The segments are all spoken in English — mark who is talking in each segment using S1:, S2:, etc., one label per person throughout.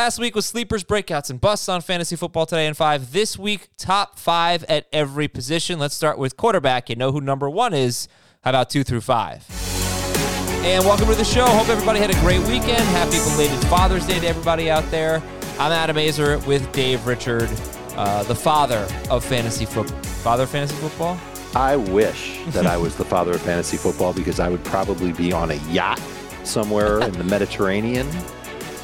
S1: Last week was sleepers, breakouts, and busts on fantasy football today in five. This week, top five at every position. Let's start with quarterback. You know who number one is. How about two through five? And welcome to the show. Hope everybody had a great weekend. Happy belated Father's Day to everybody out there. I'm Adam Aizer with Dave Richard, uh, the father of fantasy football. Father of fantasy football?
S2: I wish that I was the father of fantasy football because I would probably be on a yacht somewhere in the Mediterranean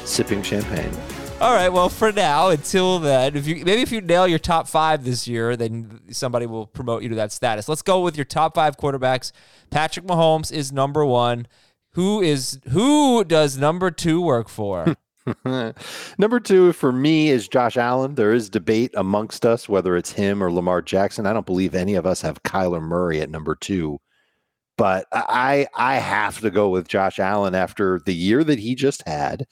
S2: sipping champagne.
S1: All right. Well, for now, until then, if you maybe if you nail your top five this year, then somebody will promote you to that status. Let's go with your top five quarterbacks. Patrick Mahomes is number one. Who is who does number two work for?
S2: Number two for me is Josh Allen. There is debate amongst us whether it's him or Lamar Jackson. I don't believe any of us have Kyler Murray at number two, but I I have to go with Josh Allen after the year that he just had,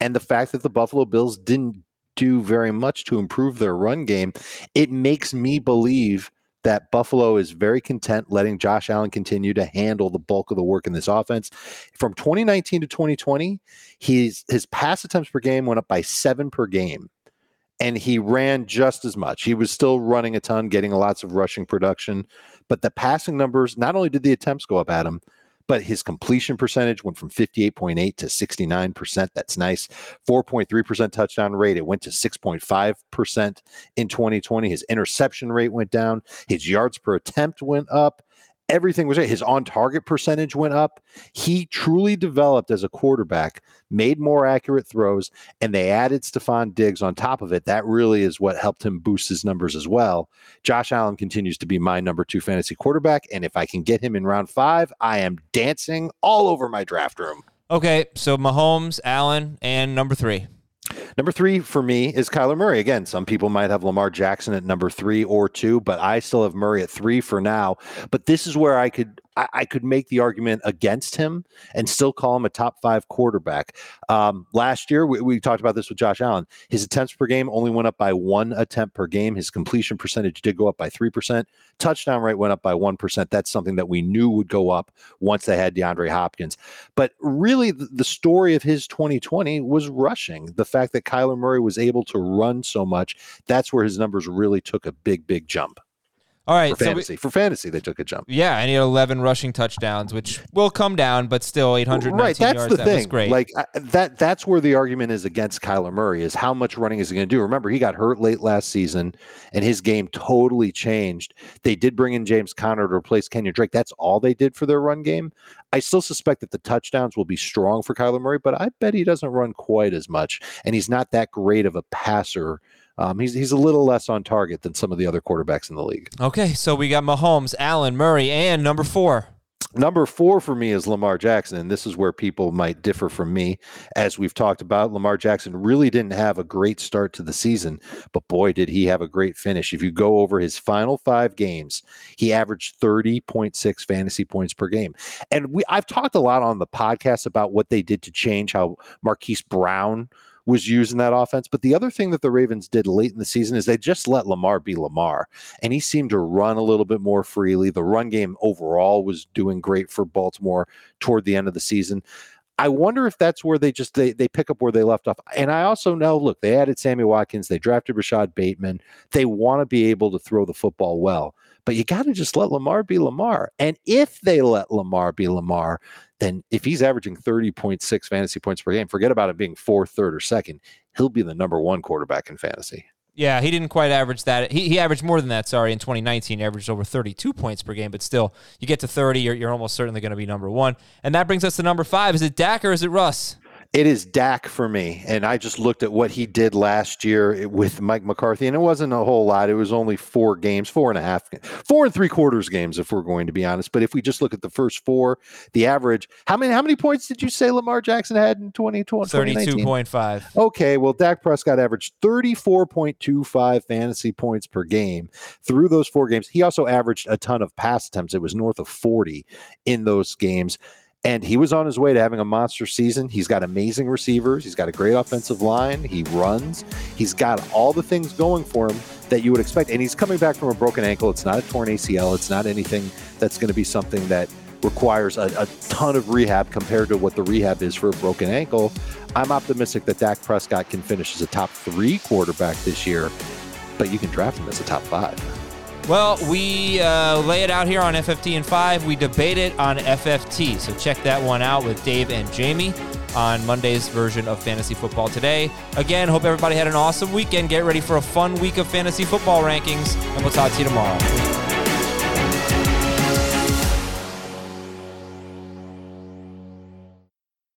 S2: and the fact that the Buffalo Bills didn't do very much to improve their run game. It makes me believe that Buffalo is very content letting Josh Allen continue to handle the bulk of the work in this offense. From 2019 to 2020, his his pass attempts per game went up by 7 per game. And he ran just as much. He was still running a ton, getting lots of rushing production, but the passing numbers, not only did the attempts go up at him, but his completion percentage went from 58.8 to 69%. That's nice. 4.3% touchdown rate. It went to 6.5% in 2020. His interception rate went down. His yards per attempt went up. Everything was his on target percentage went up. He truly developed as a quarterback, made more accurate throws, and they added Stefon Diggs on top of it. That really is what helped him boost his numbers as well. Josh Allen continues to be my number two fantasy quarterback. And if I can get him in round five, I am dancing all over my draft room.
S1: Okay, so Mahomes, Allen, and number three.
S2: Number three for me is Kyler Murray. Again, some people might have Lamar Jackson at number three or two, but I still have Murray at three for now. But this is where I could I, I, could make the argument against him and still call him a top five quarterback. Um, last year, we, we, talked about this with Josh Allen. His attempts per game only went up by one attempt per game. His completion percentage did go up by 3%. Touchdown rate went up by 1%. That's something that we knew would go up once they had DeAndre Hopkins. But really, the, the story of his 2020 was rushing. The fact that Kyler Murray was able to run so much, that's where his numbers really took a big, big jump.
S1: All right,
S2: for fantasy. So we, for fantasy, they took a jump.
S1: Yeah, and he had 11 rushing touchdowns, which will come down, but still 819
S2: right, that's
S1: yards.
S2: The
S1: that
S2: thing.
S1: was great.
S2: Like that. That's where the argument is against Kyler Murray is how much running is he going to do? Remember, he got hurt late last season, and his game totally changed. They did bring in James Conner to replace Kenyon Drake. That's all they did for their run game. I still suspect that the touchdowns will be strong for Kyler Murray, but I bet he doesn't run quite as much, and he's not that great of a passer um, he's he's a little less on target than some of the other quarterbacks in the league.
S1: Okay, so we got Mahomes, Allen, Murray, and number four.
S2: Number four for me is Lamar Jackson, and this is where people might differ from me. As we've talked about, Lamar Jackson really didn't have a great start to the season, but boy, did he have a great finish. If you go over his final five games, he averaged 30.6 fantasy points per game. And we I've talked a lot on the podcast about what they did to change how Marquise Brown was used in that offense. But the other thing that the Ravens did late in the season is they just let Lamar be Lamar, and he seemed to run a little bit more freely. The run game overall was doing great for Baltimore toward the end of the season. I wonder if that's where they just they they pick up where they left off. And I also know, look, they added Sammy Watkins, they drafted Rashod Bateman. They want to be able to throw the football well, but you got to just let Lamar be Lamar. And if they let Lamar be Lamar, then if he's averaging 30.6 fantasy points per game, forget about it being fourth, third, or second. He'll be the number one quarterback in fantasy.
S1: Yeah, he didn't quite average that. He, he averaged more than that, sorry, in 2019. He averaged over 32 points per game, but still, you get to 30, you're, you're almost certainly going to be number one. And that brings us to number five. Is it Dak or is it Russ?
S2: It is Dak for me. And I just looked at what he did last year with Mike McCarthy, and it wasn't a whole lot. It was only four games, four and a half, four and three quarters games, if we're going to be honest. But if we just look at the first four, the average, how many how many points did you say Lamar Jackson had in 2020?
S1: 32.5.
S2: Okay, well, Dak Prescott averaged 34.25 fantasy points per game through those four games. He also averaged a ton of pass attempts. It was north of 40 in those games. And he was on his way to having a monster season. He's got amazing receivers. He's got a great offensive line. He runs. He's got all the things going for him that you would expect. And he's coming back from a broken ankle. It's not a torn ACL. It's not anything that's going to be something that requires a, a ton of rehab compared to what the rehab is for a broken ankle. I'm optimistic that Dak Prescott can finish as a top three quarterback this year, but you can draft him as a top five.
S1: Well, we uh, lay it out here on FFT and 5. We debate it on FFT. So check that one out with Dave and Jamie on Monday's version of Fantasy Football Today. Again, hope everybody had an awesome weekend. Get ready for a fun week of fantasy football rankings, and we'll talk to you tomorrow.